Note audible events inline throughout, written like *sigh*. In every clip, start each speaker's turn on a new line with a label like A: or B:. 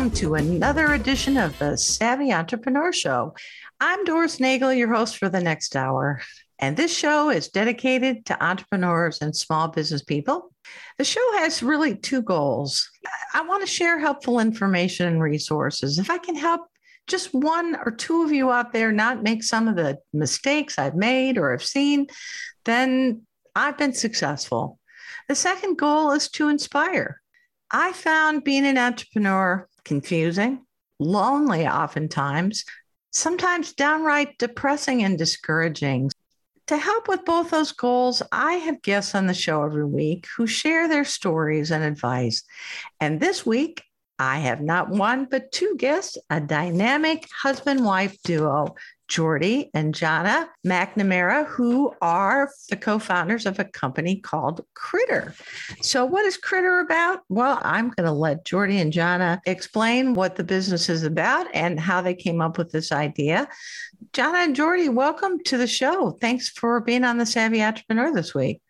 A: welcome to another edition of the Savvy Entrepreneur Show. I'm Doris Nagel, your host for the next hour. And this show is dedicated to entrepreneurs and small business people. The show has really two goals. I want to share helpful information and resources. If I can help just one or two of you out there not make some of the mistakes I've made or have seen, then I've been successful. The second goal is to inspire. I found being an entrepreneur confusing, lonely, oftentimes, sometimes downright depressing and discouraging. To help with both those goals, I have guests on the show every week who share their stories and advice. And this week, I have not one, but two guests, a dynamic husband wife duo, Jordy and Jahna McNamara, who are the co founders of a company called Critter. So, what is Critter about? Well, I'm going to let Jordy and Jahna explain what the business is about and how they came up with this idea. Jahna and Jordy, welcome to the show. Thanks for being on the Savvy Entrepreneur this week.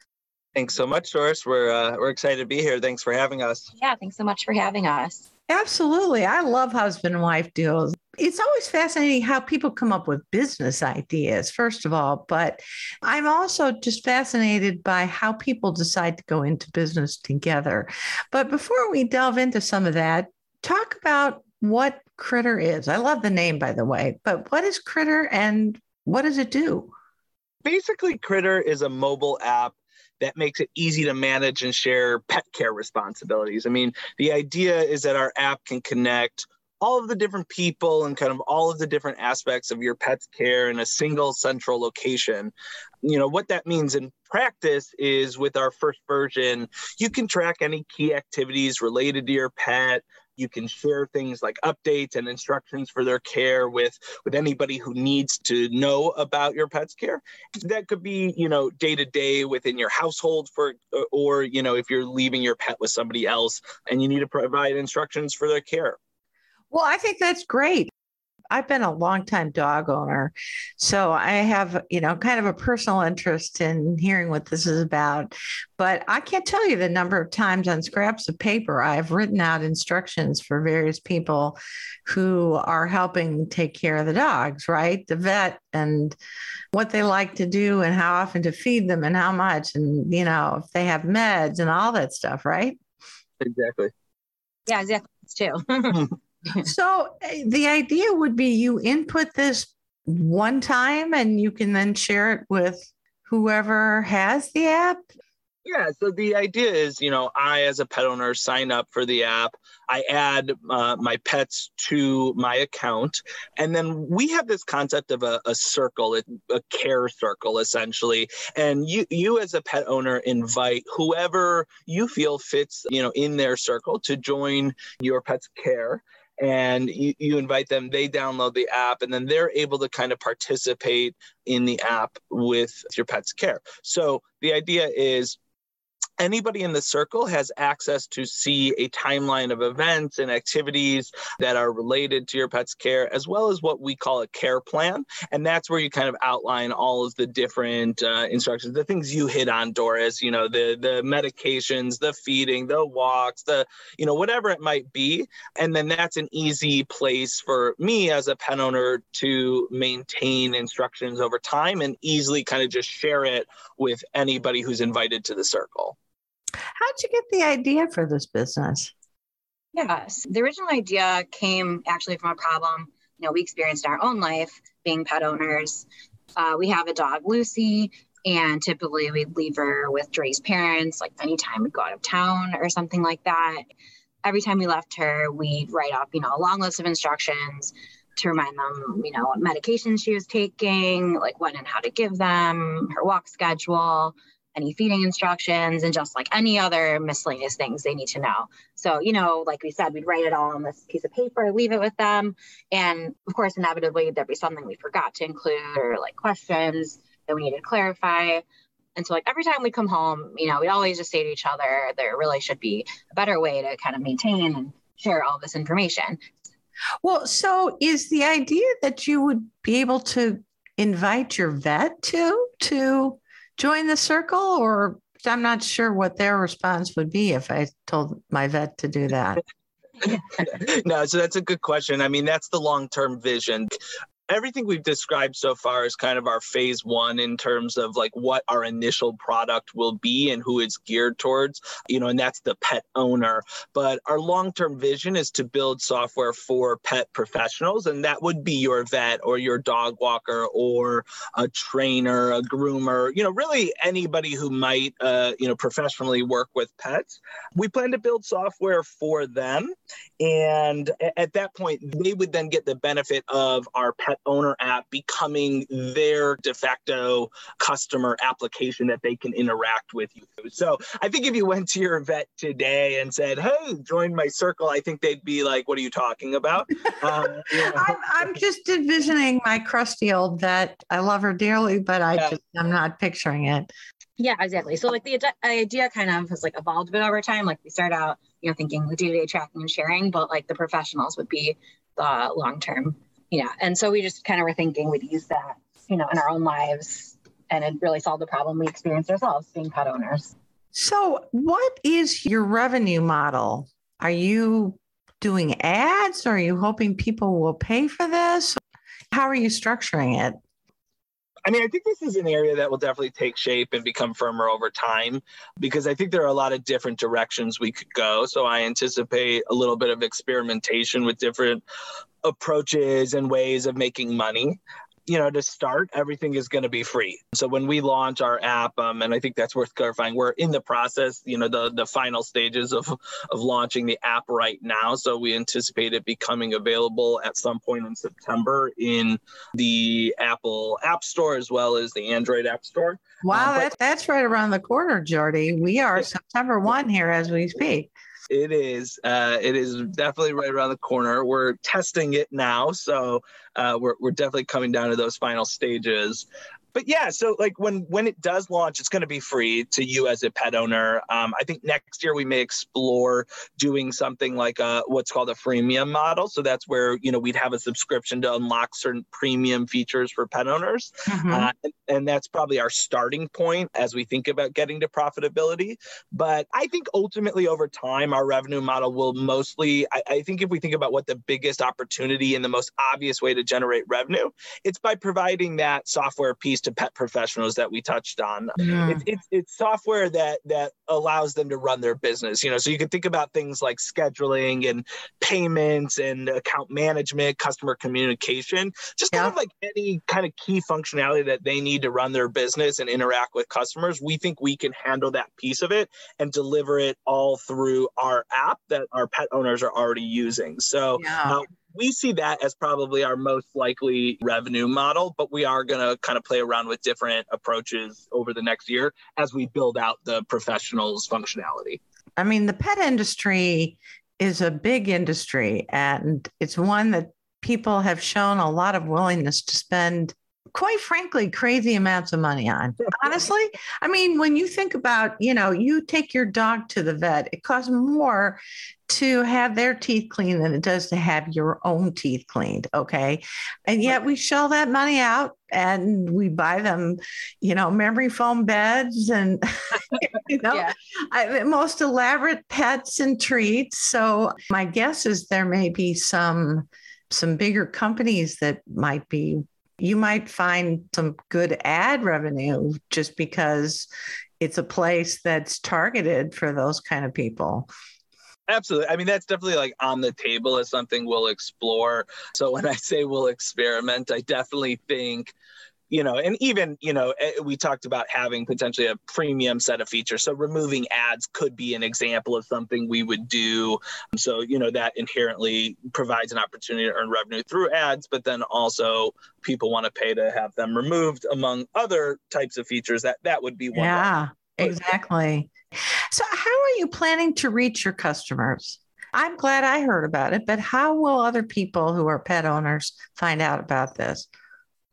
B: Thanks so much, Doris. We're uh, we're excited to be here. Thanks for having us.
C: Yeah, thanks so much for having us.
A: Absolutely. I love husband and wife duos. It's always fascinating how people come up with business ideas, first of all, but I'm also just fascinated by how people decide to go into business together. But before we delve into some of that, talk about what Critter is. I love the name, by the way, but what is Critter and what does it do?
B: Basically, Critter is a mobile app that makes it easy to manage and share pet care responsibilities. I mean, the idea is that our app can connect all of the different people and kind of all of the different aspects of your pet's care in a single central location. You know, what that means in practice is with our first version, you can track any key activities related to your pet, you can share things like updates and instructions for their care with with anybody who needs to know about your pet's care. That could be you know day to day within your household for or you know if you're leaving your pet with somebody else and you need to provide instructions for their care
A: well, I think that's great. I've been a long time dog owner. So I have, you know, kind of a personal interest in hearing what this is about. But I can't tell you the number of times on scraps of paper I've written out instructions for various people who are helping take care of the dogs, right? The vet and what they like to do and how often to feed them and how much and, you know, if they have meds and all that stuff, right?
B: Exactly.
C: Yeah, exactly. It's too. *laughs* *laughs*
A: so eh, the idea would be you input this one time and you can then share it with whoever has the app
B: yeah, so the idea is, you know, I as a pet owner sign up for the app. I add uh, my pets to my account, and then we have this concept of a, a circle, a care circle, essentially. And you, you as a pet owner, invite whoever you feel fits, you know, in their circle to join your pet's care and you, you invite them they download the app and then they're able to kind of participate in the app with your pet's care. So the idea is anybody in the circle has access to see a timeline of events and activities that are related to your pet's care, as well as what we call a care plan. And that's where you kind of outline all of the different uh, instructions, the things you hit on, Doris, you know, the, the medications, the feeding, the walks, the, you know, whatever it might be. And then that's an easy place for me as a pet owner to maintain instructions over time and easily kind of just share it with anybody who's invited to the circle.
A: How'd you get the idea for this business?
C: Yes, the original idea came actually from a problem you know we experienced in our own life being pet owners. Uh, we have a dog, Lucy, and typically we'd leave her with Dre's parents, like anytime we'd go out of town or something like that. Every time we left her, we'd write up, you know, a long list of instructions to remind them, you know, what medications she was taking, like when and how to give them, her walk schedule, any feeding instructions, and just like any other miscellaneous things they need to know. So, you know, like we said, we'd write it all on this piece of paper, leave it with them. And of course, inevitably, there'd be something we forgot to include or like questions that we needed to clarify. And so, like every time we come home, you know, we always just say to each other, there really should be a better way to kind of maintain and share all this information.
A: Well, so is the idea that you would be able to invite your vet to to join the circle or I'm not sure what their response would be if I told my vet to do that. *laughs*
B: no, so that's a good question. I mean, that's the long term vision everything we've described so far is kind of our phase one in terms of like what our initial product will be and who it's geared towards, you know, and that's the pet owner. But our long term vision is to build software for pet professionals, and that would be your vet or your dog walker or a trainer, a groomer, you know, really anybody who might, uh, you know, professionally work with pets. We plan to build software for them. And at that point, they would then get the benefit of our pet owner app becoming their de facto customer application that they can interact with you. So I think if you went to your vet today and said, "Hey, join my circle," I think they'd be like, "What are you talking about?" *laughs*
A: Um, I'm, I'm, just envisioning my crusty old vet. I love her dearly, but I yeah. just I'm not picturing it.
C: Yeah, exactly. So like the idea kind of has like evolved a bit over time. Like we start out, you know, thinking the day-to-day tracking and sharing, but like the professionals would be the long-term yeah and so we just kind of were thinking we'd use that you know in our own lives and it really solved the problem we experienced ourselves being pet owners.
A: So what is your revenue model? Are you doing ads? Or are you hoping people will pay for this? How are you structuring it
B: I mean, I think this is an area that will definitely take shape and become firmer over time because I think there are a lot of different directions we could go. So I anticipate a little bit of experimentation with different approaches and ways of making money you know to start everything is going to be free. So when we launch our app um, and i think that's worth clarifying we're in the process you know the the final stages of of launching the app right now. So we anticipate it becoming available at some point in september in the apple app store as well as the android app store.
A: Wow um, but- that's right around the corner jordy. We are september 1 here as we speak
B: it is. Uh, it is definitely right around the corner. We're testing it now, so uh, we're we're definitely coming down to those final stages but yeah, so like when when it does launch, it's going to be free to you as a pet owner. Um, I think next year we may explore doing something like a what's called a freemium model. So that's where you know we'd have a subscription to unlock certain premium features for pet owners, mm-hmm. uh, and, and that's probably our starting point as we think about getting to profitability. But I think ultimately over time, our revenue model will mostly. I, I think if we think about what the biggest opportunity and the most obvious way to generate revenue, it's by providing that software piece to pet professionals that we touched on. Yeah. It's, it's, it's software that that allows them to run their business. You know, so you can think about things like scheduling and payments and account management, customer communication, just yeah. kind of like any kind of key functionality that they need to run their business and interact with customers. We think we can handle that piece of it and deliver it all through our app that our pet owners are already using. So yeah. uh, we see that as probably our most likely revenue model, but we are going to kind of play around with different approaches over the next year as we build out the professionals functionality.
A: I mean, the pet industry is a big industry and it's one that people have shown a lot of willingness to spend quite frankly crazy amounts of money on *laughs* honestly. I mean when you think about you know you take your dog to the vet it costs more to have their teeth cleaned than it does to have your own teeth cleaned okay? And yet we shell that money out and we buy them you know memory foam beds and *laughs* you know yeah. I, most elaborate pets and treats. So my guess is there may be some some bigger companies that might be you might find some good ad revenue just because it's a place that's targeted for those kind of people.
B: Absolutely. I mean, that's definitely like on the table as something we'll explore. So when I say we'll experiment, I definitely think you know, and even, you know, eh, we talked about having potentially a premium set of features. So removing ads could be an example of something we would do. So, you know, that inherently provides an opportunity to earn revenue through ads, but then also people want to pay to have them removed among other types of features that that would be one.
A: Yeah, exactly. So how are you planning to reach your customers? I'm glad I heard about it, but how will other people who are pet owners find out about this?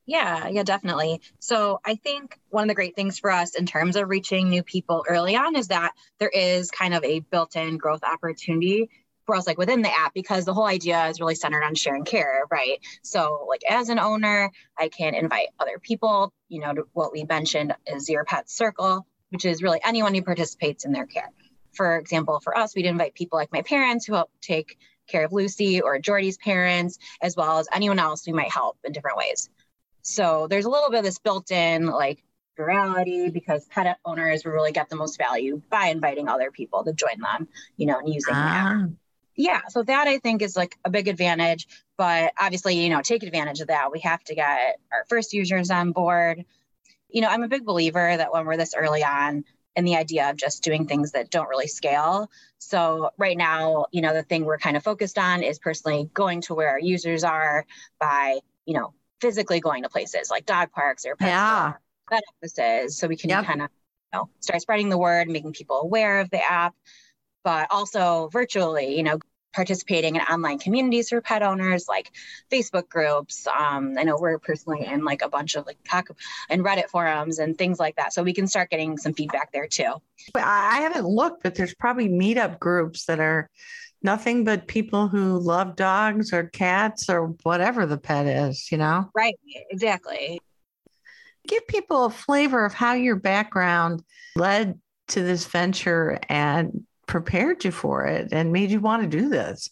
C: Yeah, yeah, definitely. So I think one of the great things for us in terms of reaching new people early on is that there is kind of a built in growth opportunity for us like within the app because the whole idea is really centered on sharing care right so like as an owner i can invite other people you know what we mentioned is your pet circle which is really anyone who participates in their care for example for us we'd invite people like my parents who help take care of Lucy or Jordy's parents, as well as anyone else who might help in different ways. So there's a little bit of this built in like virality because pet owners will really get the most value by inviting other people to join them, you know, and using ah. that. Yeah, so that I think is like a big advantage. But obviously, you know, take advantage of that. We have to get our first users on board. You know, I'm a big believer that when we're this early on, and the idea of just doing things that don't really scale. So right now, you know, the thing we're kind of focused on is personally going to where our users are by, you know, physically going to places like dog parks or pet, yeah. pet offices so we can yep. kind of you know, start spreading the word, making people aware of the app, but also virtually, you know, participating in online communities for pet owners like Facebook groups. Um, I know we're personally in like a bunch of like talk and Reddit forums and things like that. So we can start getting some feedback there too.
A: I haven't looked, but there's probably meetup groups that are nothing but people who love dogs or cats or whatever the pet is, you know?
C: Right, exactly.
A: Give people a flavor of how your background led to this venture and prepared you for it and made you want to do this.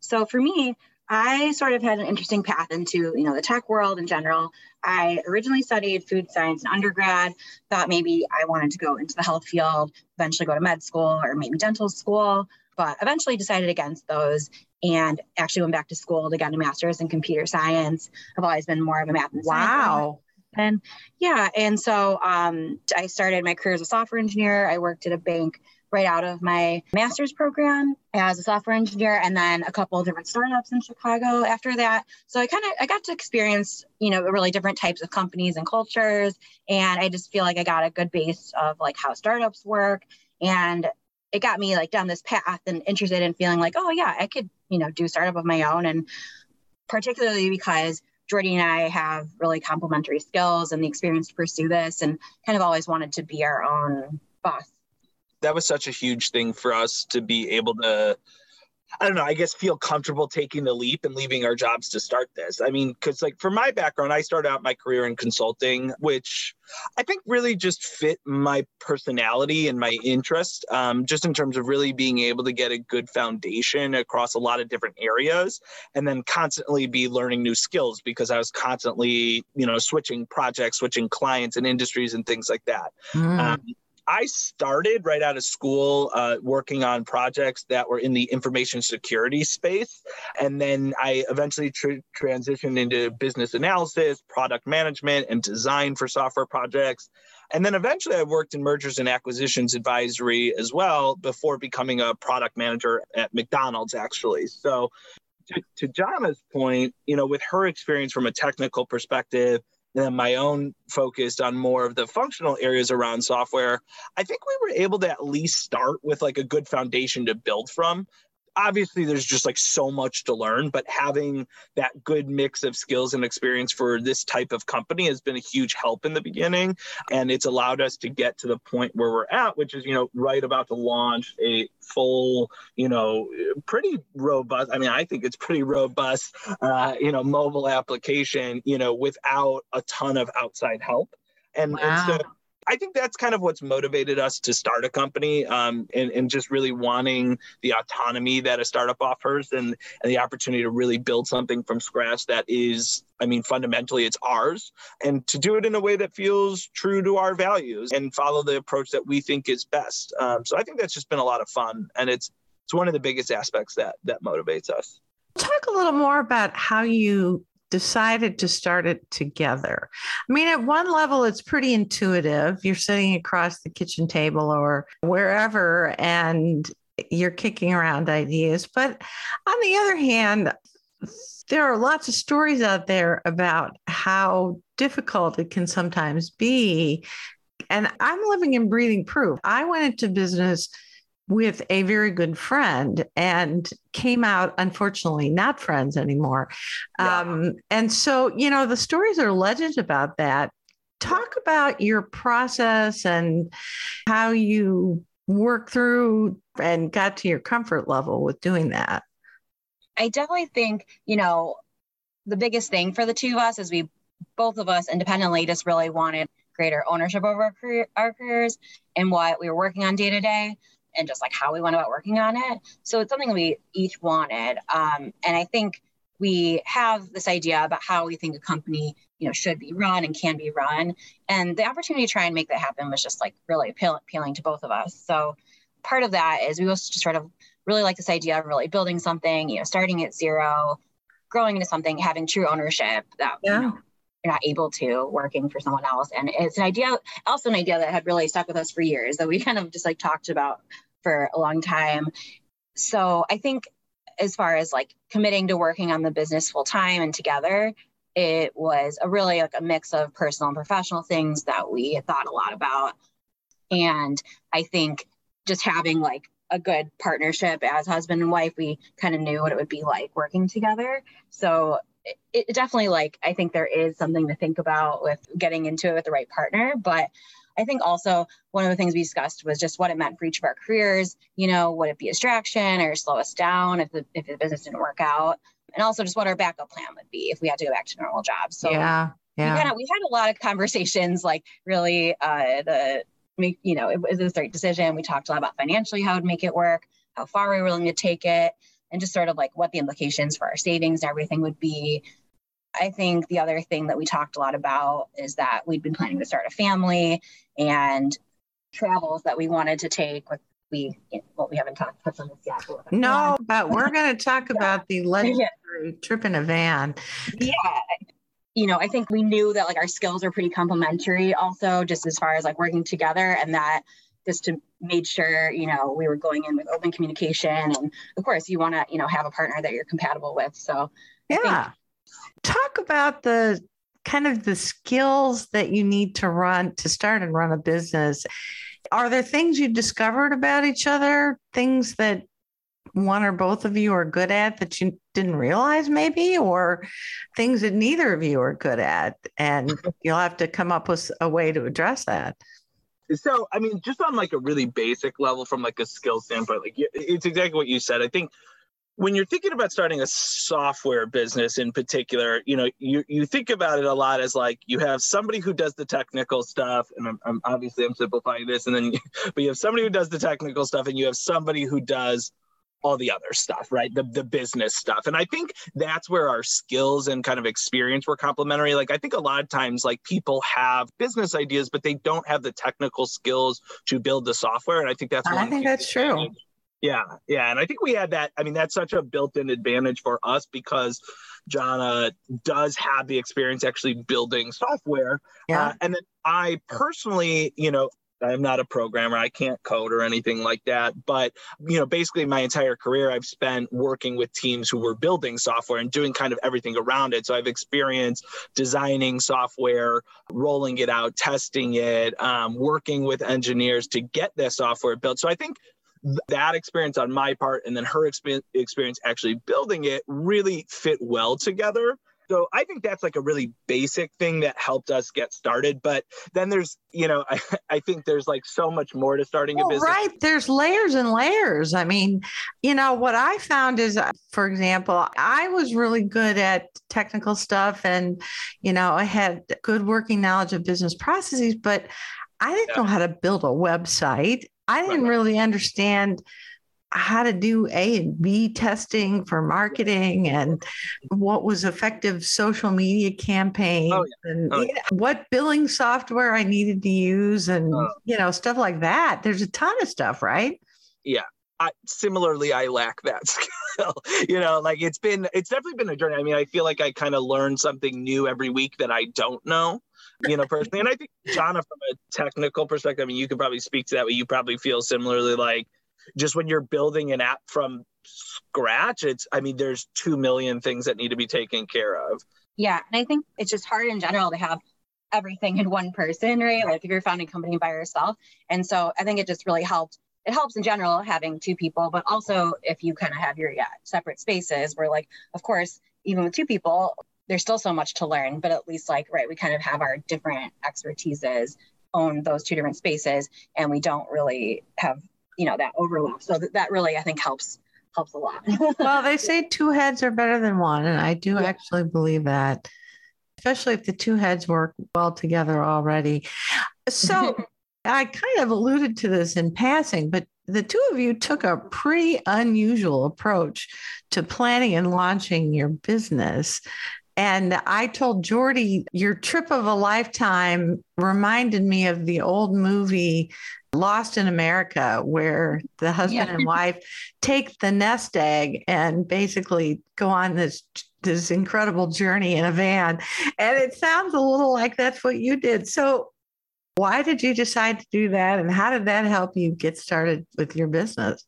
C: So for me, I sort of had an interesting path into, you know, the tech world in general. I originally studied food science in undergrad, thought maybe I wanted to go into the health field, eventually go to med school or maybe dental school but eventually decided against those and actually went back to school to get a master's in computer science. I've always been more of a math and
A: wow.
C: And yeah, and so um, I started my career as a software engineer. I worked at a bank right out of my master's program as a software engineer and then a couple of different startups in Chicago after that. So I kind of I got to experience, you know, really different types of companies and cultures and I just feel like I got a good base of like how startups work and it got me like down this path and interested in feeling like, oh yeah, I could, you know, do startup of my own. And particularly because Jordy and I have really complementary skills and the experience to pursue this and kind of always wanted to be our own boss.
B: That was such a huge thing for us to be able to I don't know, I guess feel comfortable taking the leap and leaving our jobs to start this. I mean, because like for my background, I started out my career in consulting, which I think really just fit my personality and my interest, um, just in terms of really being able to get a good foundation across a lot of different areas and then constantly be learning new skills because I was constantly, you know, switching projects, switching clients and industries and things like that. Mm. Um, I started right out of school uh, working on projects that were in the information security space. And then I eventually tr- transitioned into business analysis, product management, and design for software projects. And then eventually I worked in mergers and acquisitions advisory as well before becoming a product manager at McDonald's, actually. So to, to Jahna's point, you know, with her experience from a technical perspective, and then my own focused on more of the functional areas around software, I think we were able to at least start with like a good foundation to build from obviously there's just like so much to learn but having that good mix of skills and experience for this type of company has been a huge help in the beginning and it's allowed us to get to the point where we're at which is you know right about to launch a full you know pretty robust i mean i think it's pretty robust uh, you know mobile application you know without a ton of outside help and, wow. and so I think that's kind of what's motivated us to start a company um, and, and just really wanting the autonomy that a startup offers and, and the opportunity to really build something from scratch that is, I mean, fundamentally it's ours and to do it in a way that feels true to our values and follow the approach that we think is best. Um, so I think that's just been a lot of fun and it's, it's one of the biggest aspects that that motivates us.
A: Talk a little more about how you decided to start it together. I mean, at one level, it's pretty intuitive. You're sitting across the kitchen table or wherever, and you're kicking around ideas. But on the other hand, there are lots of stories out there about how difficult it can sometimes be. And I'm living and breathing proof. I went into business with a very good friend and came out unfortunately not friends anymore. Yeah. um, and so you know the stories are legend about that talk about your process and how you work through and got to your comfort level with doing that.
C: I definitely think you know the biggest thing for the two of us is we both of us independently just really wanted greater ownership over our, career, our careers and what we were working on day to day and just like how we went about working on it. So it's something we each wanted. Um, and I think we have this idea about how we think a company you know should be run and can be run and the opportunity to try and make that happen was just like really appealing to both of us so part of that is we also just sort of really like this idea of really building something you know starting at zero growing into something having true ownership that yeah. you know, you're not able to working for someone else and it's an idea also an idea that had really stuck with us for years that we kind of just like talked about for a long time so i think as far as like committing to working on the business full time and together, it was a really like a mix of personal and professional things that we thought a lot about. And I think just having like a good partnership as husband and wife, we kind of knew what it would be like working together. So it, it definitely like I think there is something to think about with getting into it with the right partner, but I think also one of the things we discussed was just what it meant for each of our careers. You know, would it be a distraction or slow us down if the if the business didn't work out? And also just what our backup plan would be if we had to go back to normal jobs. So
A: yeah, yeah.
C: We, kinda, we had a lot of conversations, like really uh, the make you know it was the right decision. We talked a lot about financially how to make it work, how far we were willing to take it, and just sort of like what the implications for our savings and everything would be. I think the other thing that we talked a lot about is that we'd been planning to start a family and travels that we wanted to take with we well we haven't talked touched on this yet.
A: No, but we're going to talk about the legendary yeah. trip in a van.
C: Yeah. You know, I think we knew that like our skills are pretty complementary also just as far as like working together and that just to made sure, you know, we were going in with open communication and of course you want to, you know, have a partner that you're compatible with. So
A: yeah talk about the kind of the skills that you need to run to start and run a business. Are there things you discovered about each other? Things that one or both of you are good at that you didn't realize maybe or things that neither of you are good at and *laughs* you'll have to come up with a way to address that
B: so i mean just on like a really basic level from like a skill standpoint like it's exactly what you said i think when you're thinking about starting a software business in particular, you know, you, you think about it a lot as like you have somebody who does the technical stuff, and I'm, I'm obviously I'm simplifying this, and then *laughs* but you have somebody who does the technical stuff, and you have somebody who does all the other stuff, right? The the business stuff. And I think that's where our skills and kind of experience were complementary. Like I think a lot of times like people have business ideas, but they don't have the technical skills to build the software. And I think that's
A: I think that's true.
B: Yeah, yeah, and I think we had that. I mean, that's such a built-in advantage for us because Jahna does have the experience actually building software.
A: Yeah, uh,
B: and then I personally, you know, I'm not a programmer. I can't code or anything like that. But, you know, basically my entire career I've spent working with teams who were building software and doing kind of everything around it. So I've experienced designing software, rolling it out, testing it, um, working with engineers to get this software built. So I think that experience on my part and then her experience actually building it really fit well together. So I think that's like a really basic thing that helped us get started. But then there's, you know, I, *laughs* I think there's like so much more to starting well, a business.
A: Right. There's layers and layers. I mean, you know, what I found is, uh, for example, I was really good at technical stuff and, you know, I had good working knowledge of business processes, but I didn't yeah. know how to build a website. I didn't right. really understand how to do A and B testing for marketing and what was effective social media campaigns oh, yeah. and oh, yeah. what billing software I needed to use and oh. you know stuff like that. There's a ton of stuff, right?
B: Yeah. I, similarly, I lack that *laughs* skill. you know, like it's been, it's definitely been a journey. I mean, I feel like I kind of learn something new every week that I don't know you know, personally. And I think Jahna, from a technical perspective, I mean, you could probably speak to that, but you probably feel similarly like just when you're building an app from scratch, it's, I mean, there's 2 million things that need to be taken care of.
C: Yeah. And I think it's just hard in general to have everything in one person, right? Like if you're founding a company by yourself. And so I think it just really helped. It helps in general having two people, but also if you kind of have your yeah, separate spaces where like, of course, even with two people, there's still so much to learn, but at least like, right, we kind of have our different expertises own those two different spaces and we don't really have, you know, that overlap. So that, that really, I think helps, helps a lot. *laughs*
A: well, they say two heads are better than one. And I do yeah. actually believe that, especially if the two heads work well together already. So *laughs* I kind of alluded to this in passing, but the two of you took a pretty unusual approach to planning and launching your business. And I told Jordy, your trip of a lifetime reminded me of the old movie Lost in America, where the husband yeah. and wife take the nest egg and basically go on this this incredible journey in a van. And it sounds a little like that's what you did. So why did you decide to do that? And how did that help you get started with your business?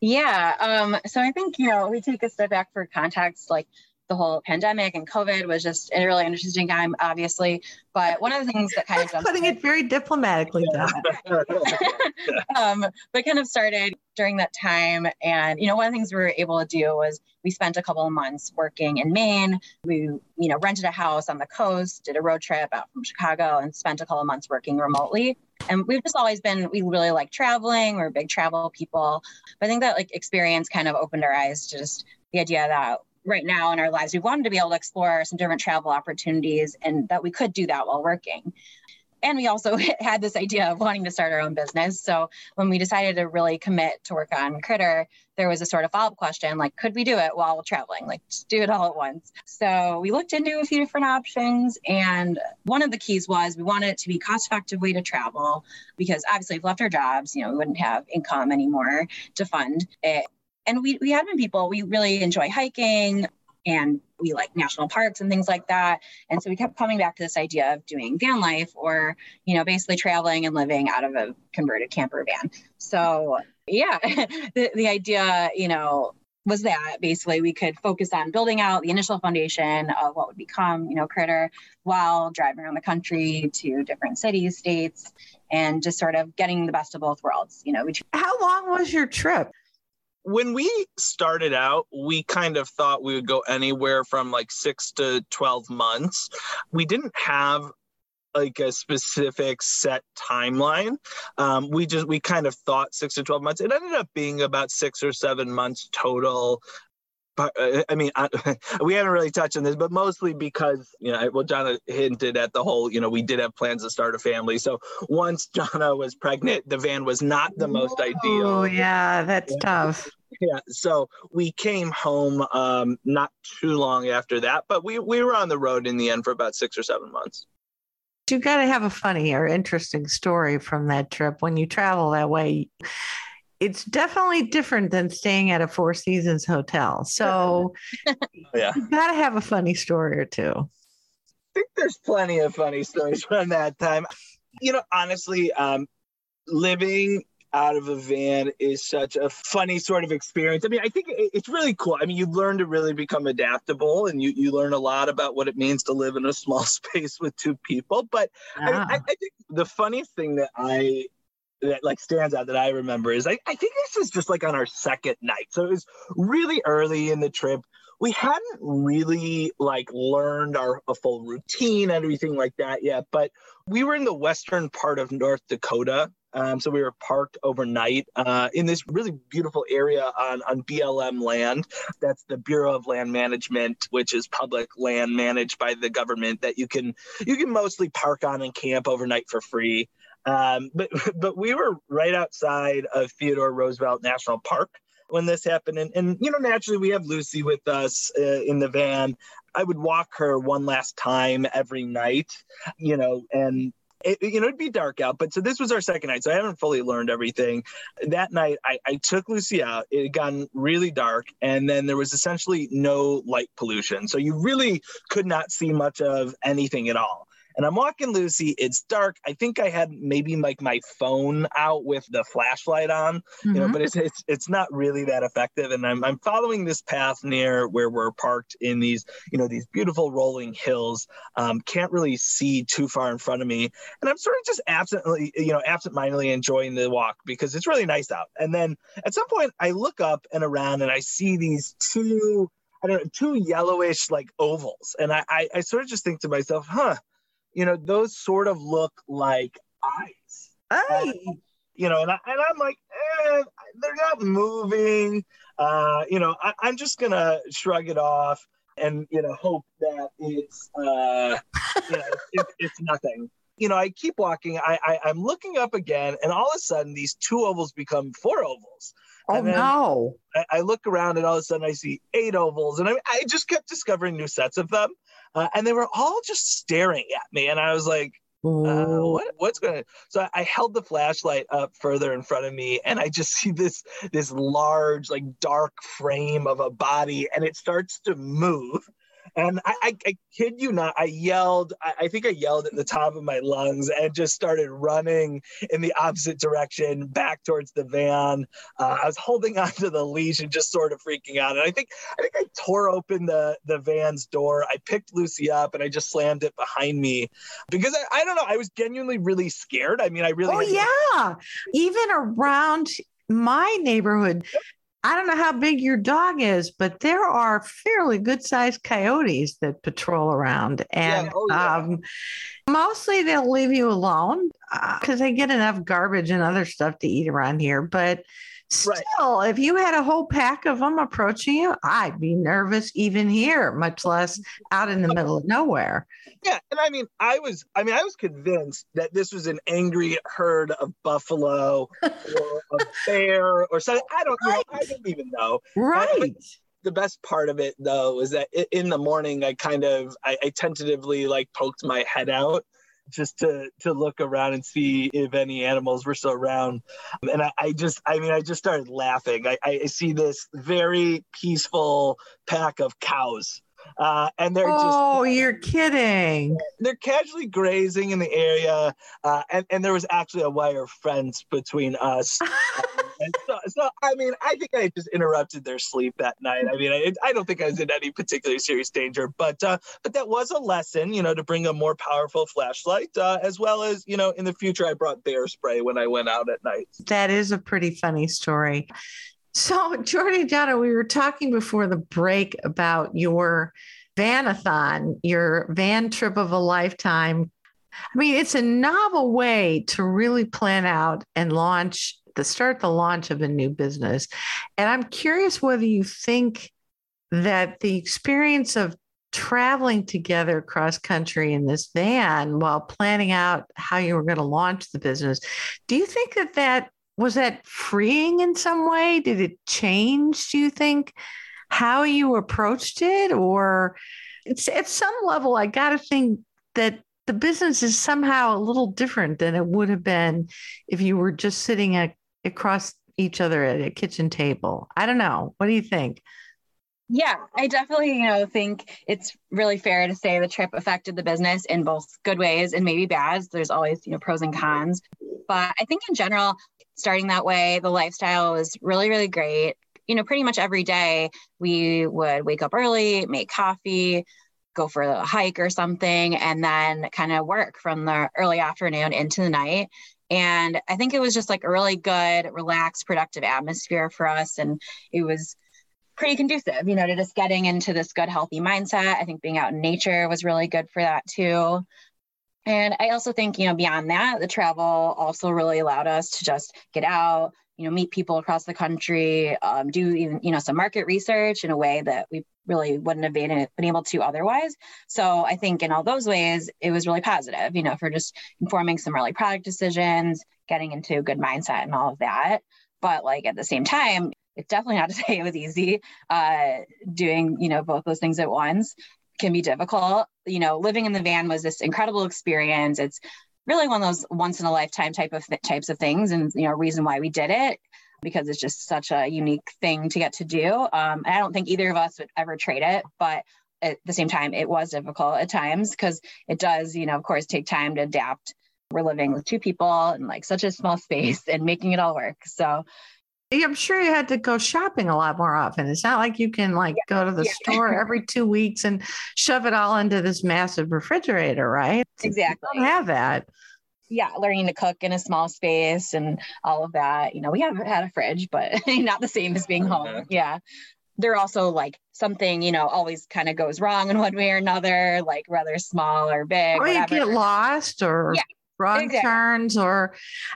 C: Yeah. Um, so I think, you know, we take a step back for context. Like the whole pandemic and COVID was just a really interesting time, obviously. But one of the things that kind of
A: putting it very diplomatically, *laughs*
C: um, but kind of started during that time. And you know, one of the things we were able to do was we spent a couple of months working in Maine. We, you know, rented a house on the coast, did a road trip out from Chicago, and spent a couple of months working remotely. And we've just always been, we really like traveling. We're big travel people. But I think that like experience kind of opened our eyes to just the idea that right now in our lives, we wanted to be able to explore some different travel opportunities and that we could do that while working. And we also *laughs* had this idea of wanting to start our own business. So when we decided to really commit to work on Critter, there was a sort of follow up question like, could we do it while traveling? Like, do it all at once. So we looked into a few different options. And one of the keys was we wanted it to be cost effective way to travel because obviously, if we left our jobs, you know, we wouldn't have income anymore to fund it and we, we have been people, we really enjoy hiking and we like national parks and things like that. And so we kept coming back to this idea of doing van life or, you know, basically traveling and living out of a converted camper van. So yeah, *laughs* the, the idea, you know, was that basically we could focus on building out the initial foundation of what would become, you know, Critter while driving around the country to different cities, states, and just sort of getting the best of both worlds. You know,
A: how long was your trip?
B: When we started out, we kind of thought we would go anywhere from like six to 12 months. We didn't have like a specific set timeline. Um, we just we kind of thought six to twelve months. It ended up being about six or seven months total. Uh, I mean, I, *laughs* we haven't really touched on this, but mostly because you know, well, Jahna hinted at the whole. You know, we did have plans to start a family. So once *laughs* Jahna was pregnant, the van was not the most Whoa, ideal.
A: Oh yeah, that's yeah. tough.
B: Yeah, so we came home um, not too long after that, but we we were on the road in the end for about six or seven months.
A: You got to have a funny or interesting story from that trip when you travel that way it's definitely different than staying at a Four Seasons hotel. So *laughs* yeah, you gotta have a funny story or two. I
B: think there's plenty of funny stories from that time. You know, honestly, um, living out of a van is such a funny sort of experience. I mean, I think it's really cool. I mean, you learn to really become adaptable and you, you learn a lot about what it means to live in a small *laughs* space with two people. But mean, I, I think the funny thing that I that like stands out that I remember is I, I think this was just like on our second night. So it was really early in the trip. We hadn't really like learned our a full routine and everything like that yet, but we were in the western part of North Dakota. Um, so we were parked overnight uh, in this really beautiful area on, on BLM land. That's the Bureau of Land Management, which is public land managed by the government that you can you can mostly park on and camp overnight for free. Um, but *laughs* but we were right outside of Theodore Roosevelt National Park when this happened, and, and you know naturally we have Lucy with us uh, in the van. I would walk her one last time every night, you know, and it, you know, it'd be dark out, but so this was our second night, so I haven't fully learned everything. That night, I, I took Lucy out. It had gotten really dark, and then there was essentially no light pollution, so you really could not see much of anything at all and I'm walking Lucy. It's dark. I think I had maybe like my phone out with the flashlight on, mm-hmm. you know, mm-hmm. but it's, it's it's not really that effective. And I'm I'm following this path near where we're parked in these, you know, these beautiful rolling hills. Um, can't really see too far in front of me, and I'm sort of just absently, you know, absentmindedly enjoying the walk because it's really nice out. And then at some point, I look up and around and I see these two. I don't know, two yellowish like ovals. And I, I, I sort of just think to myself, huh, you know, those sort of look like eyes.
A: Hey.
B: you know, and, I, and I'm like, eh, they're not moving. Uh, you know, I, am just gonna shrug it off and you know hope that it's uh, you know, it, it's nothing. you know, I keep walking. I, I am looking up again, and all of a sudden, these two ovals become four ovals.
A: Oh no!
B: I, I, look around, and all of a sudden, I see eight ovals, and I, I just kept discovering new sets of them, uh, and they were all just staring at me, and I was like. Uh, what, what's going on? So I, I held the flashlight up further in front of me, and I just *laughs* see this this large, like dark frame of a body, and it starts to move and I, I, I, kid you not, I yelled, I, I, think I yelled at the top of my lungs and just started running in the opposite direction back towards the van. Uh, I was holding *laughs* onto the leash and just sort of freaking out. And I think I think I tore open the, the van's door. I picked Lucy up and I just slammed it behind me because I, I don't know, I was genuinely really scared. I mean, I really
A: Oh yeah. Even around my neighborhood I don't know how big your dog is, but there are fairly good sized coyotes that patrol around. And yeah. Oh, yeah. um, mostly they'll leave you alone because uh, they get enough garbage and other stuff to eat around here. But Still, right. if you had a whole pack of them approaching you, I'd be nervous even here, much less out in the middle of nowhere.
B: Yeah, and I mean, I was, I mean, I was convinced that this was an angry herd of buffalo or a *laughs* bear or something. I don't right. know. I don't even know.
A: Right.
B: the best part of it though was that in the morning I kind of I, I tentatively like poked my head out just to to look around and see if any animals were still around. And I, I just, I mean, I just started laughing. I, I see this very peaceful pack of cows uh, and they're
A: oh,
B: just
A: oh you're kidding.
B: They're casually grazing in the area uh, and, and there was actually a wire fence between us. *laughs* Um, so, so, i mean i think i just interrupted their sleep that night. I mean i, I don't think i was in any particularly serious danger but uh, but that was a lesson you know to bring a more powerful flashlight uh, as well as you know in the future i brought bear spray when i went out at night.
A: That is a pretty funny story so, Jordy Jahna, we were talking before the break about your vanathon, your van trip of a lifetime. I mean, it's a novel way to really plan out and launch the start the launch of a new business. And I'm curious whether you think that the experience of traveling together across country in this van while planning out how you were going to launch the business, do you think that that was that freeing in some way? Did it change, do you think, how you approached it? Or it's at some level, I got to think that the business is somehow a little different than it would have been if you were just sitting at, across each other at a kitchen table. I don't know. What do you think?
C: Yeah, I definitely, you know, think it's really fair to say the trip affected the business in both good ways and maybe bad. There's always, you know, pros and cons. But I think in general, starting that way. The lifestyle was really, really great. You know, pretty much every day we would wake up early, make coffee, go for a hike or something, and then kind of work from the early afternoon into the night. And I think it was just like a really good, relaxed, productive atmosphere for us. And it was pretty conducive, you know, to just getting into this good, healthy mindset. I think being out in nature was really good for that too. And I also think, you know, beyond that, the travel also really allowed us to just get out, you know, meet people across the country, um, do even, you know, some market research in a way that we really wouldn't have been, been able to otherwise. So I think in all those ways, it was really positive, you know, for just informing some early product decisions, getting into a good mindset and all of that. But like at the same time, it's definitely not to *laughs* say it was easy uh, doing, you know, both those things at once can be difficult. You know, living in the van was this incredible experience. It's really one of those once in a lifetime type of th- types of things, and you know, reason why we did it because it's just such a unique thing to get to do. Um, I don't think either of us would ever trade it, but at the same time, it was difficult at times because it does, you know, of course, take time to adapt. We're living with two people in like such a small *laughs* space and making it all work. So
A: I'm sure you had to go shopping a lot more often. It's not like you can like yeah. go to the yeah. store every two weeks and shove it all into this massive refrigerator, right?
C: Exactly.
A: You don't have that.
C: Yeah, learning to cook in a small space and all of that. You know, we haven't had a fridge, but *laughs* not the same as being home. Uh-huh. Yeah. They're also like something, you know, always kind of goes wrong in one way or another, like whether small or big.
A: Or whatever. you get lost or yeah wrong exactly. turns or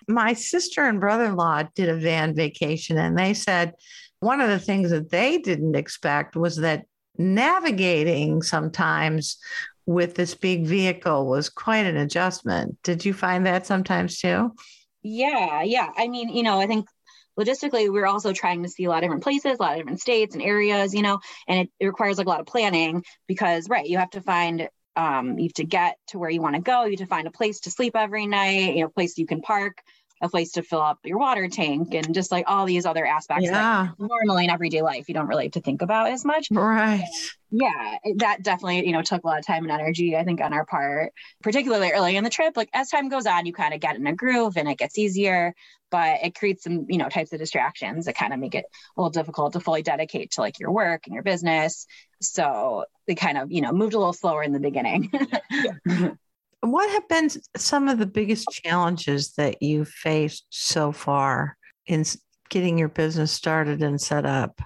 A: my sister and brother-in-law did a van vacation and they said one of the things that they didn't expect was that navigating sometimes with this big vehicle was quite an adjustment. Did you find that sometimes too?
C: Yeah, yeah. I mean, you know, I think logistically we're also trying to see a lot of different places a lot of different states and areas you know and it, it requires like a lot of planning because right you have to find um, you have to get to where you want to go. You have to find a place to sleep every night you know a place you can park a place to fill up your water tank and just like all these other aspects yeah. that normally in everyday life you don't really have to think about as much.
A: Right.
C: Yeah, that definitely, you know, took a lot of time and energy, I think, on our part, particularly early in the trip. Like as time goes on, you kind of get in a groove and it gets easier, but it creates some, you know, types of distractions that kind of make it a little difficult to fully dedicate to like your work and your business. So they kind of, you know, moved a little slower in the beginning. *laughs*
A: What have been some of the biggest challenges that you've faced so far in getting your business started and set up?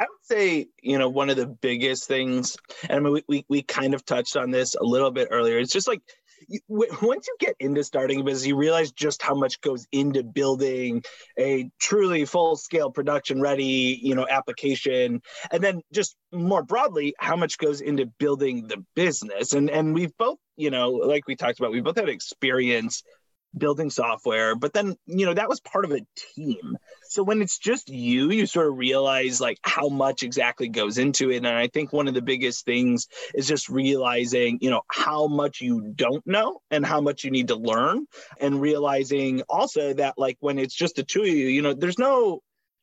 B: I would say, you know, one of the biggest things, and I mean, we, we, we kind of touched on this a little bit earlier. It's just like once you get into starting a business, you realize just how much goes into building a truly full scale production ready, you know, application. And then just more broadly, how much goes into building the business. And and we've both, you know, like we talked about, we both have experience building software but then you know that was part of a team. So when it's just you you sort of realize like how much exactly goes into it. And i think one of the biggest things is just realizing you know how much you don't know and how much you need to learn. And realizing also that like when it's just the two of you you know there's no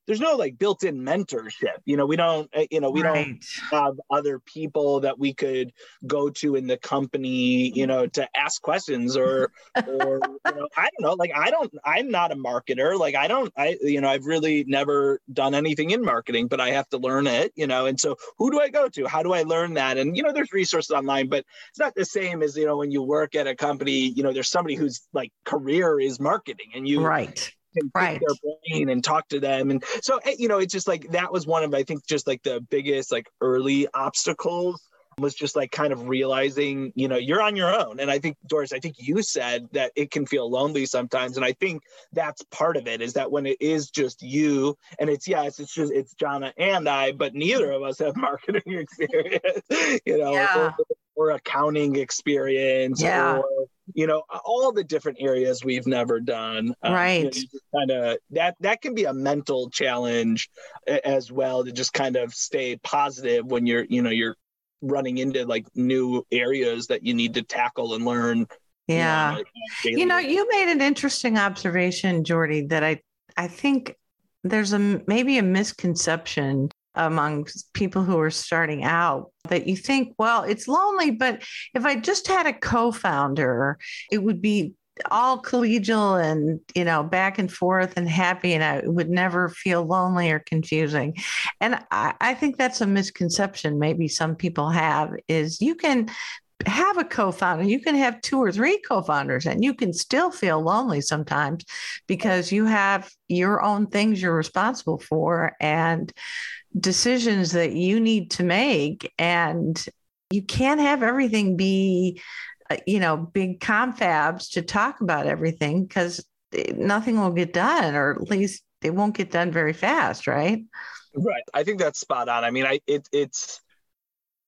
B: there's no like built-in mentorship. You know we don't eh, you know we right. don't have other people that we could go to in the company you know to ask questions or *laughs* or you know i don't know like i don't i'm not a marketer. Like i don't i you know i've really never done anything in marketing but i have to learn it you know and so who do i go to? How do i learn that? And you know there's resources online but it's not the same as you know when you work at a company you know there's somebody whose like career is marketing and you
A: right
B: can right. their brain and talk to them. And so, eh, you know, it's just like that was one of, I think, just like the biggest like early obstacles was just like kind of realizing, you know, you're on your own. And I think, Doris, I think you said that it can feel lonely sometimes. And I think that's part of it is that when it is just you and it's, yes, it's just, it's Jahna and I, but neither of us have *laughs* marketing experience, you know, yeah. or, or, accounting experience
A: yeah.
B: or, you know, all the different areas we've never done.
A: Um, right. You
B: know, kind of that, that can be a mental challenge as well to just kind of stay positive when you're, you know, you're running into like new areas that you need to tackle and learn.
A: Yeah. You know, you, know, you made an interesting observation, Jordy, that I I think there's a maybe a misconception among people who are starting out that you think, well, it's lonely, but if I just had a co-founder, it would be all collegial and you know back and forth and happy and i would never feel lonely or confusing. And I, I, think that's a misconception maybe some people have is you can have a co-founder you can have two or three co-founders and you can still feel lonely sometimes because you have your own things you're responsible for and decisions that you need to make and you can't have everything be uh, you know, big confabs to talk about everything because nothing will get done, or at least it won't get done very fast, right?
B: Right. I think that's spot on. I mean, I it, it's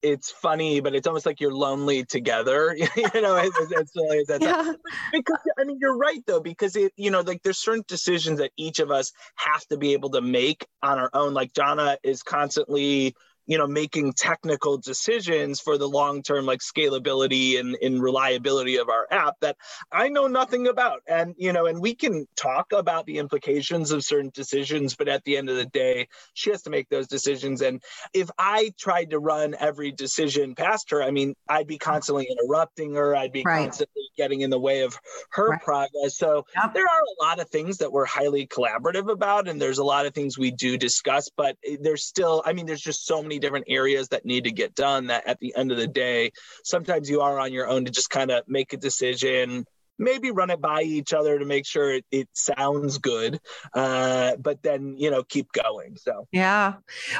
B: it's funny, but it's almost like you're lonely together. *laughs* you know, it's, it's, it's, yeah. because I mean, you're right though, because it, you know, like there's certain decisions that each of us have to be able to make on our own. Like Jahna is constantly you know making technical decisions for the long term like scalability and, and reliability of our app that i know nothing about and you know and we can talk about the implications of certain decisions but at the end of the day she has to make those decisions and if i tried to run every decision past her i mean i'd be constantly interrupting her i'd be right. constantly getting in the way of her right. progress so yep. there are a lot of things that we're highly collaborative about and there's a lot of things we do discuss but eh, there's still i mean there's just so many different areas that need to get done that at the end of the day sometimes you are on your own to just kind of make a decision maybe run it by each other to make sure it, it sounds good uh, but then you know keep going so
A: yeah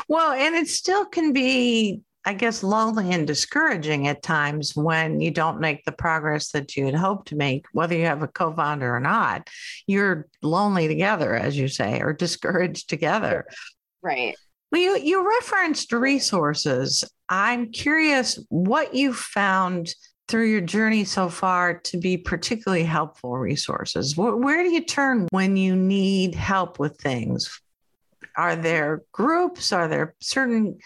A: well and it still can be I guess lonely and discouraging at times when you don't make the progress that you had hoped to make, whether you have a co founder or not. You're lonely together, as you say, or discouraged together.
C: Right.
A: Well, you, you referenced resources. I'm curious what you found through your journey so far to be particularly helpful resources. Where, where do you turn when you need help with things? Are there groups? Are there certain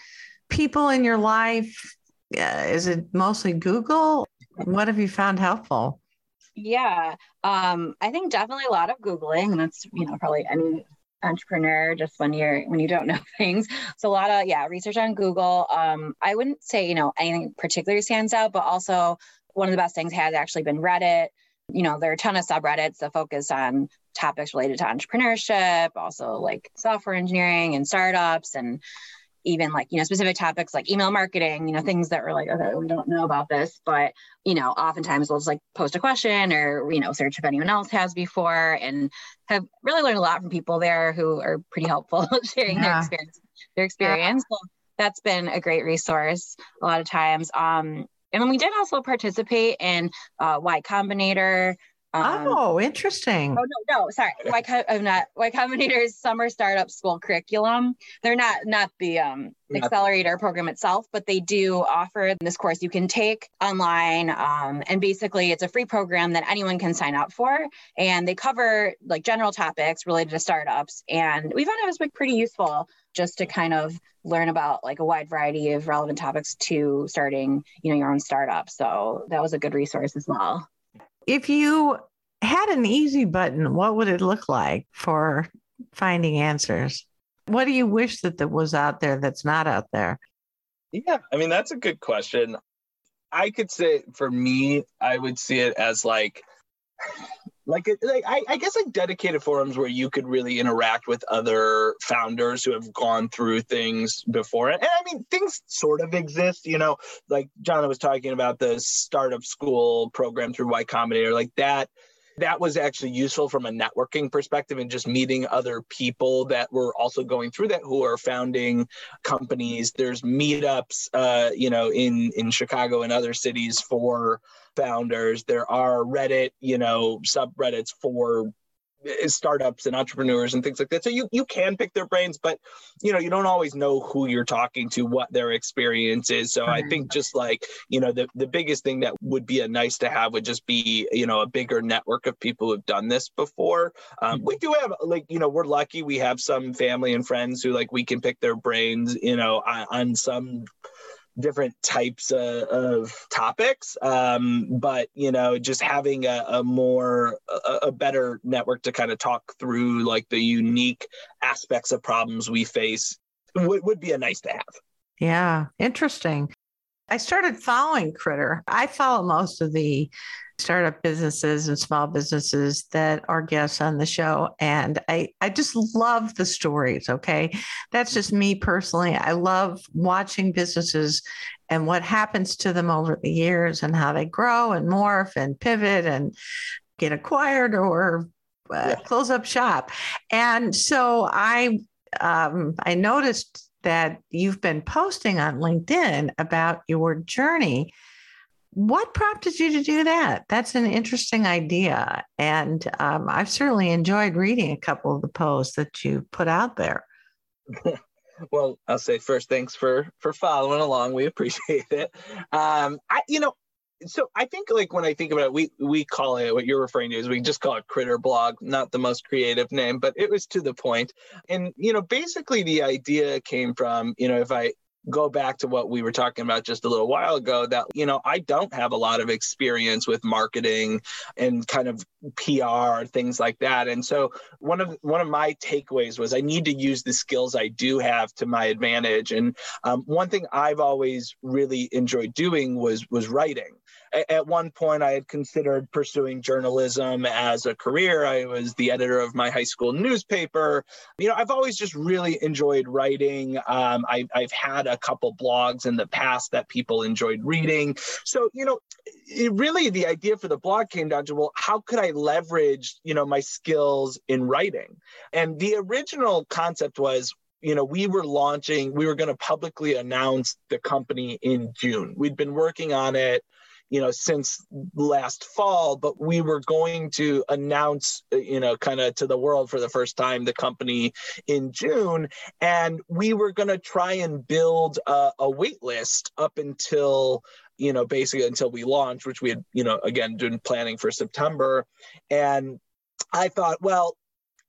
A: people in your life? Uh, is it mostly Google? What have you found helpful?
C: Yeah, um, I think definitely a lot of Googling, and that's you know probably any entrepreneur just when you're when you don't know *laughs* things. So a lot of yeah research on google. Um, i wouldn't say you know anything particularly stands out but also one of the best things has actually been reddit. You know there are a ton of subreddits that focus on topics related to entrepreneurship also like software engineering and startups and even like you know specific topics like email marketing you know things that were like okay we don't know about this but you know oftentimes we'll just like post a question or you know search if anyone else has before and have really learned a lot from people there who are pretty helpful *laughs* sharing yeah. their experience their experience yeah. so that's been a great resource a lot of times um and then we did also participate in uh, Y Combinator,
A: um, oh, interesting.
C: Oh no, no, sorry. Y, I'm not Y Combinator's summer startup school curriculum. They're not not the um, accelerator program itself, but they do offer this course you can take online. Um, and basically, it's a free program that anyone can sign up for, and they cover like general topics related to startups. And we found it was like pretty useful just to kind of learn about like a wide variety of relevant topics to starting you know your own startup. So that was a good resource as well.
A: If you had an easy button, what would it look like for finding answers? What do you wish that that was out there that's not out there?
B: Yeah, I mean that's a good question. I could say for me, I would see it as like like, like I, I, guess like dedicated forums where you could really interact with other founders who have gone through things before and i mean things sort of exist you know like jahna was talking about the startup school program through y combinator like that that was actually useful from a networking perspective and just meeting other people that were also going through that who are founding companies there's meetups uh, you know in in chicago and other cities for founders. There are Reddit, you know, subreddits for startups and entrepreneurs and things like that. So you you can pick their brains, but you know, you don't always know who you're talking to, what their experience is. So I think just like, you know, the, the biggest thing that would be a nice to have would just be, you know, a bigger network of people who've done this before. Um, we do have like, you know, we're lucky we have some family and friends who like we can pick their brains, you know, on, on some different types of, topics um, but you know just having a, a more a, a, better network to kind of talk through like the unique aspects of problems we face would, would be a nice to have.
A: Yeah interesting. I started following critter. I follow most of the startup businesses and small businesses that are guests on the show. And I, I just love the stories. Okay. That's just me personally. I love watching businesses and what happens to them over the years and how they grow and morph and pivot and get acquired or uh, yeah. close up shop. And so I, um, I noticed that you've been posting on LinkedIn about your journey what prompted you to do that? That's an interesting idea. And um, I've certainly enjoyed reading a couple of the posts that you put out there. *laughs*
B: well, I'll say first, thanks for for following along. We appreciate it. Um, I, you know, so I think like when I think about it, we we call it what you're referring to is we just call it critter blog, not the most creative name, but it was to the point. And you know, basically the idea came from, you know, if I go back to what we were talking about just a little while ago that you know I don't have a lot of experience with marketing and kind of PR things like that. And so one of one of my takeaways was I need to use the skills I do have to my advantage. And um, one thing I've always really enjoyed doing was was writing at one point I had considered pursuing journalism as a career. I was the editor of my high school newspaper. You know, I've always just really enjoyed writing. Um, I, I've had a couple blogs in the past that people enjoyed reading. So, you know, it really the idea for the blog came down to well how could i leverage you know my skills in writing and the original concept was you know, we were launching, we were going to publicly announce the company in June. We'd been working on it you know, since last fall, but we were going to announce, you know, kind of to the world for the first time the company in June. And we were going to try and build a, a wait list up until you know, basically until we launched, which we had, you know, again, been planning for September. And I thought, well,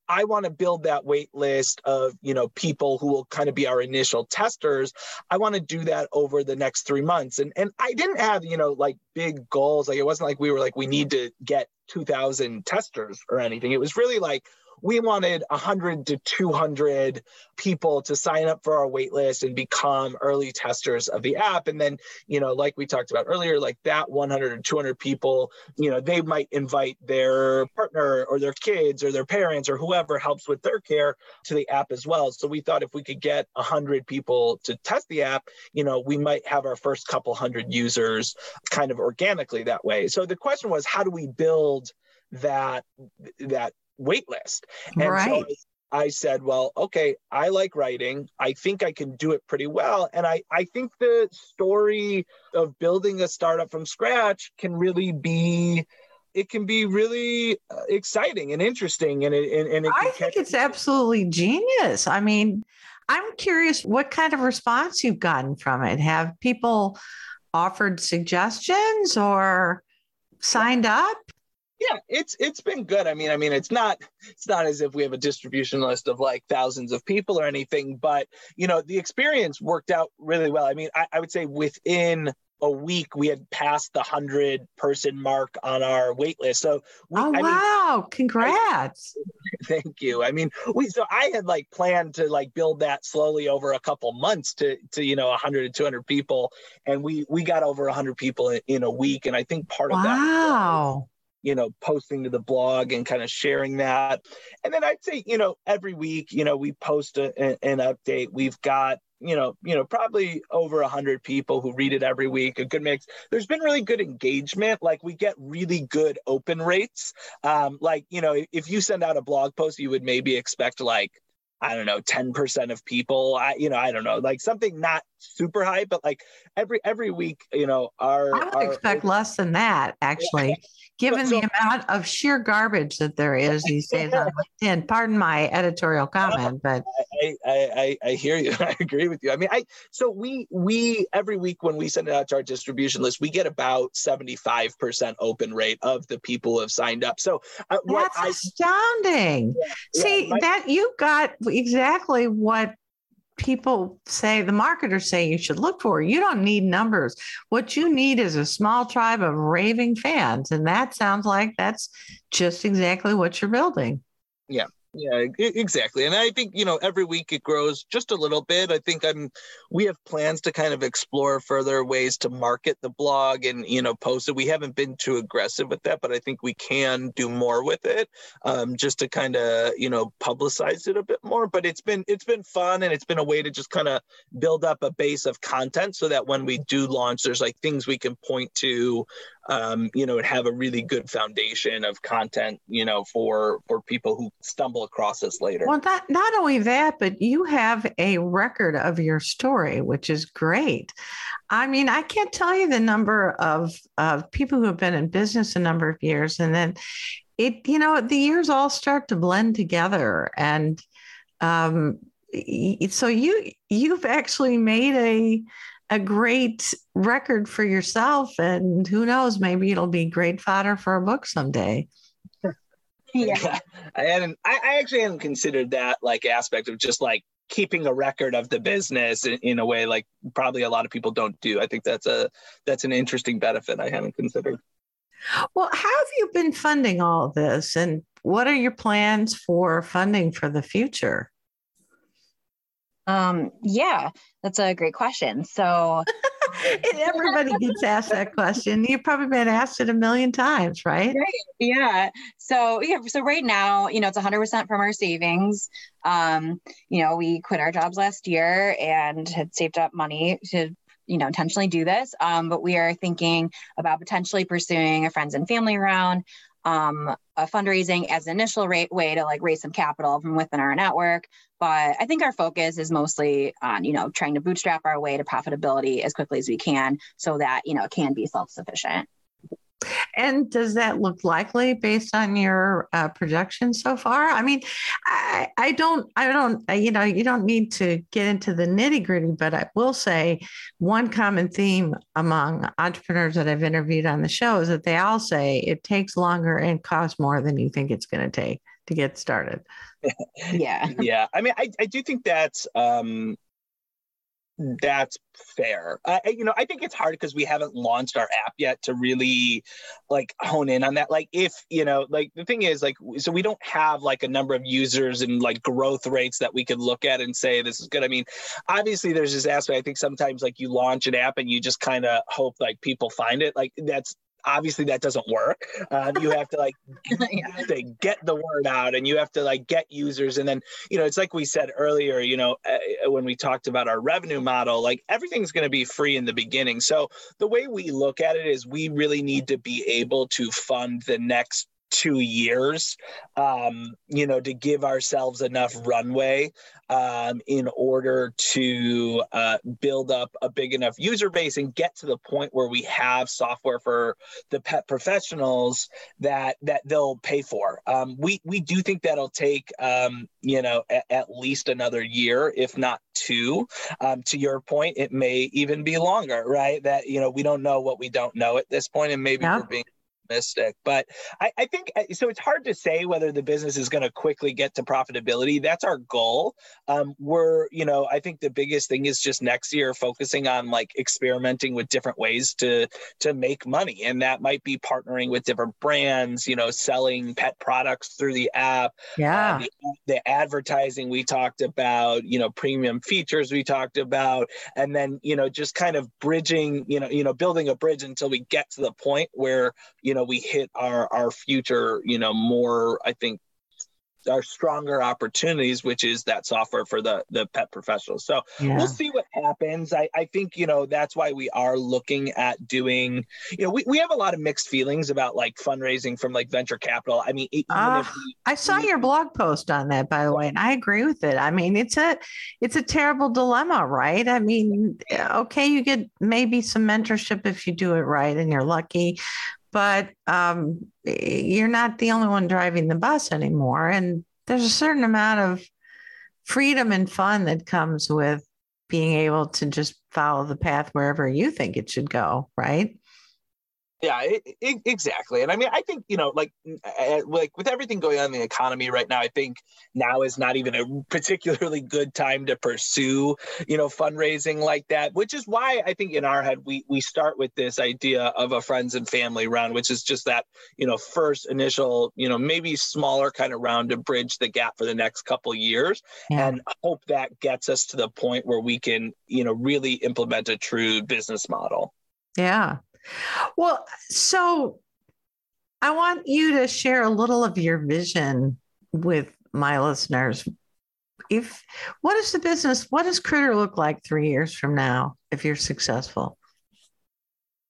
B: I want to build that wait list of, you know, people who will kind of be our initial testers. I want to do that over the next three months. And and I didn't have, you know, like big goals. Like it wasn't like we were like, we need to get 2000 testers or anything. It was really like, we wanted 100 to 200 people to sign up for our waitlist and become early testers of the app. And then you know like we talked about earlier like that 100 or 200 people you know they might invite their partner or their kids or their parents or whoever helps with their care to the app as well. So we thought if we could get 100 people to test the app you know we might have our first couple hundred users kind of organically that way. So the question was how do we build that that wait list. And
A: right.
B: So I said, well, okay, I like writing. I think I can do it pretty well. And I, I think the story of building a startup from scratch can really be it can be really uh, exciting and interesting and it, and, and it
A: I think it's absolutely genius. I mean, I'm curious what kind of response you've gotten from it. Have people offered suggestions or signed up?
B: Yeah it's it's been good. I mean i mean it's not it's not as if we have a distribution list of like thousands of people or anything but you know the experience worked out really well. I mean i, I would say within a week we had passed the 100 person mark on our wait list. So we,
A: oh I wow. Mean, congrats.
B: I, *laughs* thank you. I mean we so i had like planned to like build that slowly over a couple months to to you know 100 to 200 people and we we got over 100 people in, in a week and i think part of
A: wow.
B: that wow you know, posting to the blog and kind of sharing that. And then I'd say, you know, every week, you know, we post a, an update. We've got you know, you know, probably over a hundred people who read it every week. A good mix. There's been really good engagement. Like we get really good open rates. Um, like you know, if you send out a blog post, you would maybe expect like I don't know, 10% of people. I, you know, I don't know, like something not super high, but like every every week, you know, our
A: I would
B: our,
A: expect less than that, actually *laughs* given so, the amount of sheer garbage that there is *laughs* these days on *laughs* LinkedIn. Pardon my editorial comment, but
B: I, I, I, hear you. I agree with you. I mean, I so we we every week when we send it out to our distribution list, we get about seventy five percent open rate of the people who have signed up. So
A: uh, that's astounding. Yeah, See yeah, my, that you got exactly what people say the marketers say you should look for. You don't need numbers. What you need is a small tribe of raving fans. And that sounds like that's just exactly what you're building.
B: Yeah. Yeah, exactly. And I think, you know, every week it grows just a little bit. I think I'm we have plans to kind of explore further ways to market the blog and, you know, post it. We haven't been too aggressive with that, but I think we can do more with it. Um, just to kind of, you know, publicize it a bit more. But it's been it's been fun and it's been a way to just kind of build up a base of content so that when we do launch, there's like things we can point to um, you know, and have a really good foundation of content, you know, for for people who stumble across us later.
A: Well, not not only that, but you have a record of your story, which is great. I mean, I can't tell you the number of of people who have been in business a number of years, and then it, you know, the years all start to blend together, and um, so you you've actually made a a great record for yourself and who knows maybe it'll be great fodder for a book someday.
B: Yeah. *laughs* I hadn't I, I, actually hadn't considered that like aspect of just like keeping a record of the business in, in, a way like probably a lot of people don't do. I think that's a that's an interesting benefit i haven't considered.
A: Well how have you been funding all this and what are your plans for funding for the future
C: um yeah that's a great question. So *laughs* *laughs*
A: everybody gets asked that question. You've probably been asked it a million times, right?
C: Right. Yeah. So yeah. So right now, you know, it's 100% from our savings. Um, you know, we quit our jobs last year and had saved up money to you know intentionally do this um, but we are thinking about potentially pursuing a friends and family round um, a fundraising as an initial rate way to like raise some capital from within our network. But I think our focus is mostly on, you know, trying to bootstrap our way to profitability as quickly as we can so that, you know, it can be self-sufficient.
A: And does that look likely based on your uh, projections so far? I mean, I, I don't, I don't, you know, you don't need to get into the nitty gritty, but I will say one common theme among entrepreneurs that I've interviewed on the show is that they all say it takes longer and costs more than you think it's going to take to get started. *laughs*
C: yeah.
B: Yeah. I mean, I, I do think that's, um, that's fair. Uh, you know, I think it's hard because we haven't launched our app yet to really like hone in on that. Like, if you know, like the thing is, like, so we don't have like a number of users and like growth rates that we could look at and say this is good. I mean, obviously, there's this aspect. I think sometimes like you launch an app and you just kind of hope like people find it. Like that's obviously that doesn't work. Uh, you have to like *laughs* yeah. to get the word out, and you have to like get users, and then you know it's like we said earlier. You know uh, when we talked about our revenue model, like everything's going to be free in the beginning. So the way we look at it is we really need to be able to fund the next two years, um, you know, to give ourselves enough runway um, in order to uh, build up a big enough user base and get to the point where we have software for the pet professionals that that they'll pay for. Um, we we do think that'll take um, you know a, at least another year, if not two. Um, to your point, it may even be longer, right? That you know we don't know what we don't know at this point, and maybe yeah. we're being optimistic. But I, I, think uh, so. It's hard to say whether the business is going to quickly get to profitability. That's our goal. Um, we're, you know, I think the biggest thing is just next year focusing on like experimenting with different ways to to make money, and that might be partnering with different brands. You know, selling pet products through the app.
A: Yeah. Uh,
B: the, the advertising we talked about. You know, premium features we talked about, and then you know just kind of bridging. You know, you know, building a bridge until we get to the point where you know we hit our our future you know more i think our stronger opportunities, which is that software for the the pet professionals. So yeah. we'll see what happens. I, I think you know that's why we are looking at doing. You know, we, we have a lot of mixed feelings about like fundraising from like venture capital. I mean, uh,
A: we, I saw we, your blog post on that by the way, and I agree with it. I mean, it's a it's a terrible dilemma, right? I mean, okay, you get maybe some mentorship if you do it right, and you're lucky, but um, you're not the only one driving the bus anymore. And there's a certain amount of freedom and fun that comes with being able to just follow the path wherever you think it should go, right?
B: Yeah, it, it, exactly. And I mean, I think you know, like, like with everything going on in the economy right now, I think now is not even a particularly good time to pursue, you know, fundraising like that. Which is why I think in our head we we start with this idea of a friends and family round, which is just that you know first initial, you know, maybe smaller kind of round to bridge the gap for the next couple years, yeah. and hope that gets us to the point where we can, you know, really implement a true business model.
A: Yeah. Well, so I want you to share a little of your vision with my listeners. If what is the business, what does Critter look like three years from now if you're successful?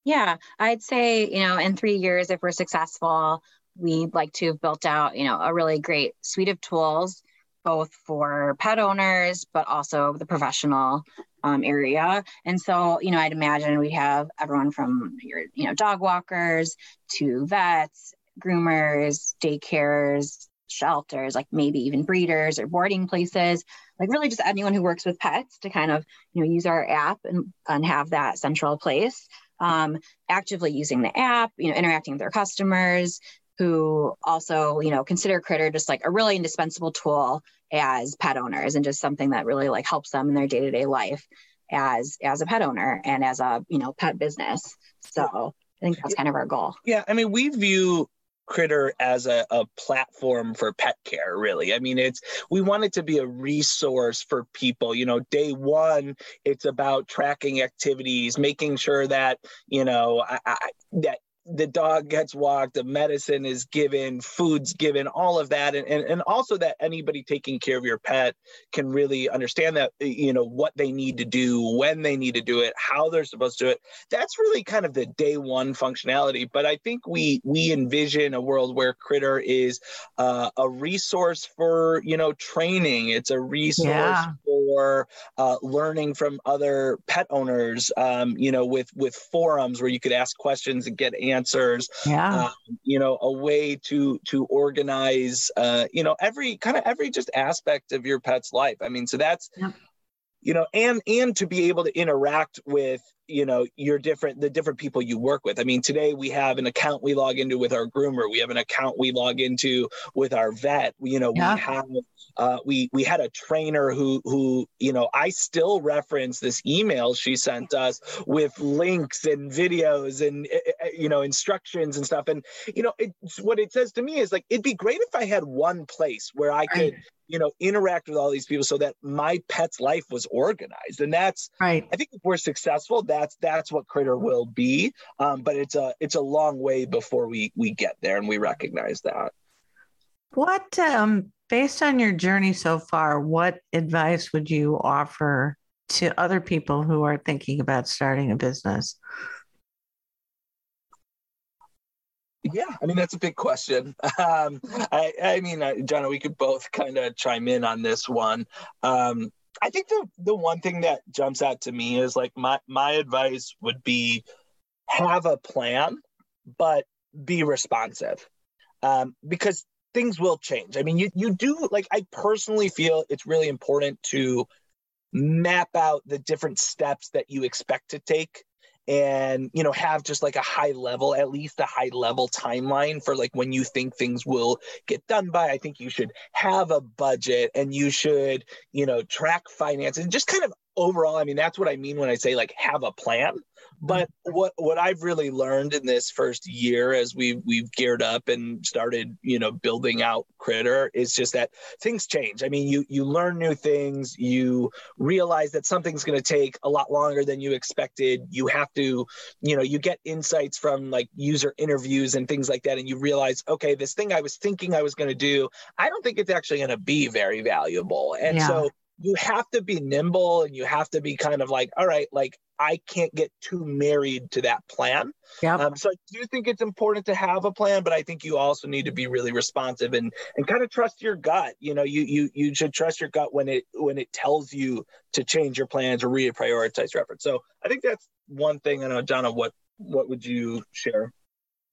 C: Yeah, I'd say, you know, in three years, if we're successful, we'd like to have built out, you know, a really great suite of tools, both for pet owners, but also the professional um, area. And so, you know, I'd imagine we have everyone from your, you know, dog walkers to vets, groomers, daycares, shelters, like maybe even breeders or boarding places, like really just anyone who works with pets to kind of, you know, use our app and, and have that central place. Um, actively using the app, you know, interacting with their customers, who also, you know, consider Critter just like a really indispensable tool as pet owners and just something that really like helps them in their day-to-day life as as a pet owner and as a, you know, pet business. So I think that's kind of our goal.
B: Yeah, I mean, we view critter as a, a platform for pet care really i mean it's we want it to be a resource for people you know day one it's about tracking activities making sure that you know I, I, that the dog gets walked, the medicine is given, food's given, all of that. And, and, and also that anybody taking care of your pet can really understand that, you know, what they need to do, when they need to do it, how they're supposed to do it. That's really kind of the day one functionality. But I think we we envision a world where Critter is uh, a resource for, you know, training. It's a resource yeah. for uh, learning from other pet owners, um, you know, with with forums where you could ask questions and get answers.
A: Yeah.
B: Um, you know, a way to to organize, uh, you know, every kind of every just aspect of your pet's life. I mean, so that's. Yeah. You know, and and to be able to interact with you know your different the different people you work with. I mean today we have an account we log into with our groomer. We have an account we log into with our vet. You know yeah. we have uh, we we had a trainer who who you know i still reference this email she sent us with links and videos and eh, eh, eh, you know instructions and stuff. And you know it's what it says to me is like it'd be great if i had one place where i could you know interact with all these people so that my pet's life was organized. And that's
A: right.
B: I think if we're successful that's that's what critter will be um, but it's a it's a long way before we we get there and we recognize that
A: what um based on your journey so far what advice would you offer to other people who are thinking about starting a business
B: Yeah, I mean that's a big question. *laughs* Um, I, I mean, uh, Jahna, we could both kind of chime in on this one. Um, I think the the one thing that jumps out to me is like my my advice would be have a plan, but be responsive, um, because things will change. I mean, you you do like I personally feel it's really important to map out the different steps that you expect to take and you know have just like a high level at least a high level timeline for like when you think things will get done by. I think you should have a budget and you should you know track finances and just kind of overall i mean that's what i mean when i say like have a plan but what what I've really learned in this first year as we we've geared up and started, you know, building out Critter is just that things change. I mean, you you learn new things, you realize that something's going to take a lot longer than you expected. You have to, you know, you get insights from like user interviews and things like that and you realize, okay, this thing I was thinking I was going to do, I don't think it's actually going to be very valuable. And yeah. so you have to be nimble and you have to be kind of like, all right, like I can't get too married to that plan.
A: Yeah.
B: Um, so I do think it's important to have a plan, but I think you also need to be really responsive and and kind of trust your gut. You know, you you you should trust your gut when it when it tells you to change your plans or reprioritize your efforts. So I think that's one thing. I know, Jahna, what what would you share?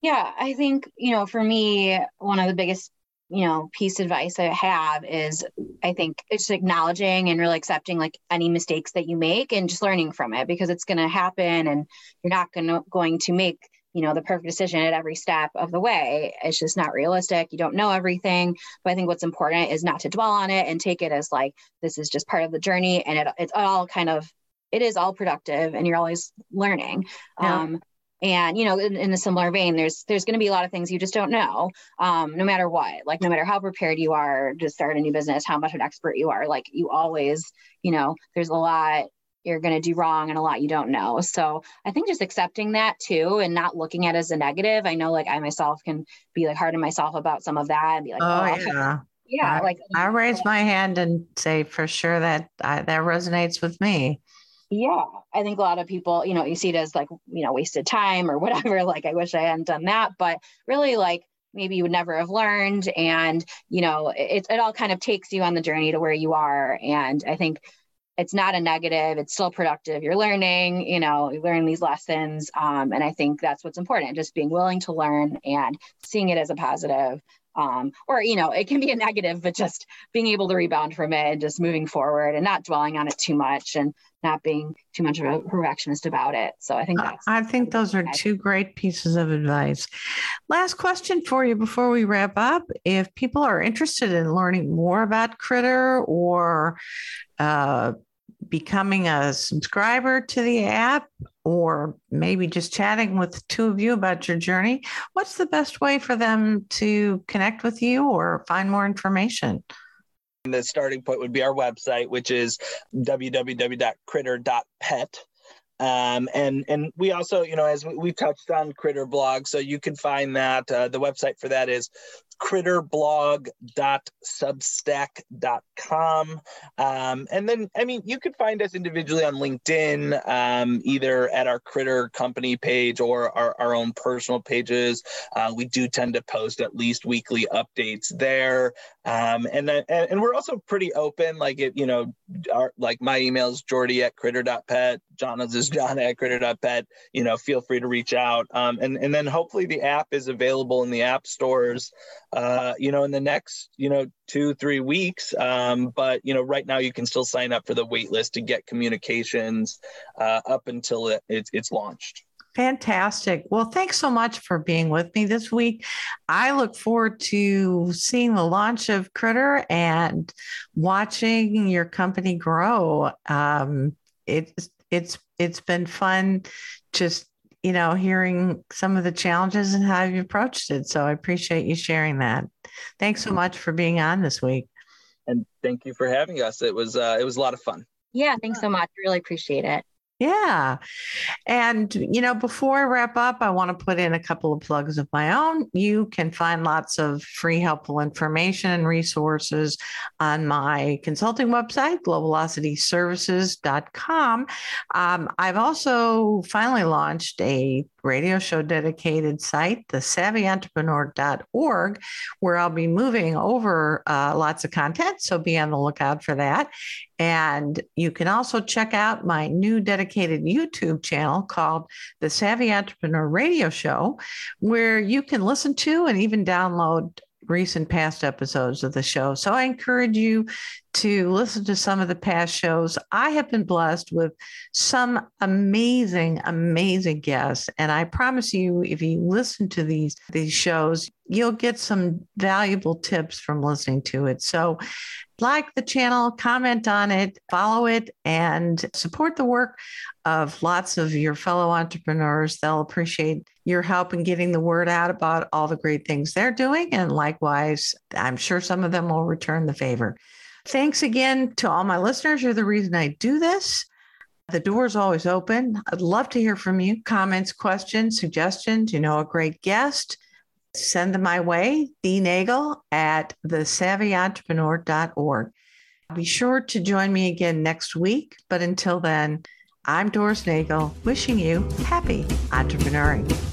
C: Yeah, I think you know, for me, one of the biggest you know piece of advice i have is i think it's acknowledging and really accepting like any mistakes that you make and just learning from it because it's going to happen and you're not going to going to make you know the perfect decision at every step of the way. It's just not realistic. You don't know everything but i think what's important is not to dwell on it and take it as like this is just part of the journey and it, it's all kind of it is all productive and you're always learning. Yeah. um, and you know in, in, a similar vein there's there's going to be a lot of things you just don't know um, no matter what like no matter how prepared you are to start a new business how much of an expert you are like you always you know there's a lot you're going to do wrong and a lot you don't know. So i think just accepting that too and not looking at it as a negative i know like i myself can be like hard on myself about some of that and be like
A: oh, oh yeah. *laughs*
C: yeah
A: I,
C: like
A: i raise *laughs* my hand and say for sure that I, that resonates with me
C: yeah i think a lot of people you know you see it as like you know wasted time or *laughs* whatever like i wish i hadn't done that but really like maybe you would never have learned and you know it, it all kind of takes you on the journey to where you are and i think it's not a negative it's still productive you're learning you know you learn these lessons um, and i think that's what's important just being willing to learn and seeing it as a positive um, or you know it can be a negative but just being able to rebound from it and just moving forward and not dwelling on it too much and not being too much of a perfectionist about it. So i think that's
A: i think those are two great pieces of advice. Last question for you before we wrap up. If people are interested in learning more about critter or uh, becoming a subscriber to the app or maybe just chatting with two of you about your journey, what's the best way for them to connect with you or find more information?
B: The starting point would be our website, which is www.critter.pet. Um, and and we also, you know, as we, we touched on Critter Blog, so you can find that. Uh, the website for that is critterblog.substack.com. Um, and then, I mean, you could find us individually on LinkedIn, um, either at our Critter company page or our, our own personal pages. Uh, we do tend to post at least weekly updates there. Um, and, then, and, and we're also pretty open. Like, it, you know, our, like my email is jordy at critter.pet, Jahna's is jahna at critter.pet. You know, feel free to reach out. Um, and, and then hopefully the app is available in the app stores uh, you know, in the next, you know, two, three weeks. Um, but, you know, right now you can still sign up for the wait list to get communications uh, up until it, it's, it's launched.
A: Fantastic. Well, thanks so much for being with me this week. I look forward to seeing the launch of Critter and watching your company grow. Um, it's it's it's been fun just you know, hearing some of the challenges and how you approached it. So I appreciate you sharing that. Thanks so much for being on this week.
B: And thank you for having us. It was uh, it was a lot of fun.
C: Yeah, thanks so much. Really appreciate it.
A: Yeah. And, you know, before I wrap up, I want to put in a couple of plugs of my own. You can find lots of free, helpful information and resources on my consulting website, globalocityservices.com. Um, I've also finally launched a radio show dedicated site, the savvyentrepreneur.org, where I'll be moving over uh, lots of content. So be on the lookout for that. And you can also check out my new dedicated YouTube channel called the Savvy Entrepreneur Radio Show, where you can listen to and even download recent past episodes of the show. So I encourage you to listen to some of the past shows. I have been blessed with some amazing, amazing guests. And I promise you, if you listen to these, these shows, you'll get some valuable tips from listening to it. So like the channel, comment on it, follow it, and support the work of lots of your fellow entrepreneurs. They'll appreciate your help in getting the word out about all the great things they're doing. And likewise, I'm sure some of them will return the favor. Thanks again to all my listeners. You're the reason I do this. The door is always open. I'd love to hear from you. Comments, questions, suggestions. You know, a great guest. Send them my way, D Nagel at thesavvyentrepreneur.org. Be sure to join me again next week. But until then, I'm Doris Nagel, wishing you happy entrepreneuring.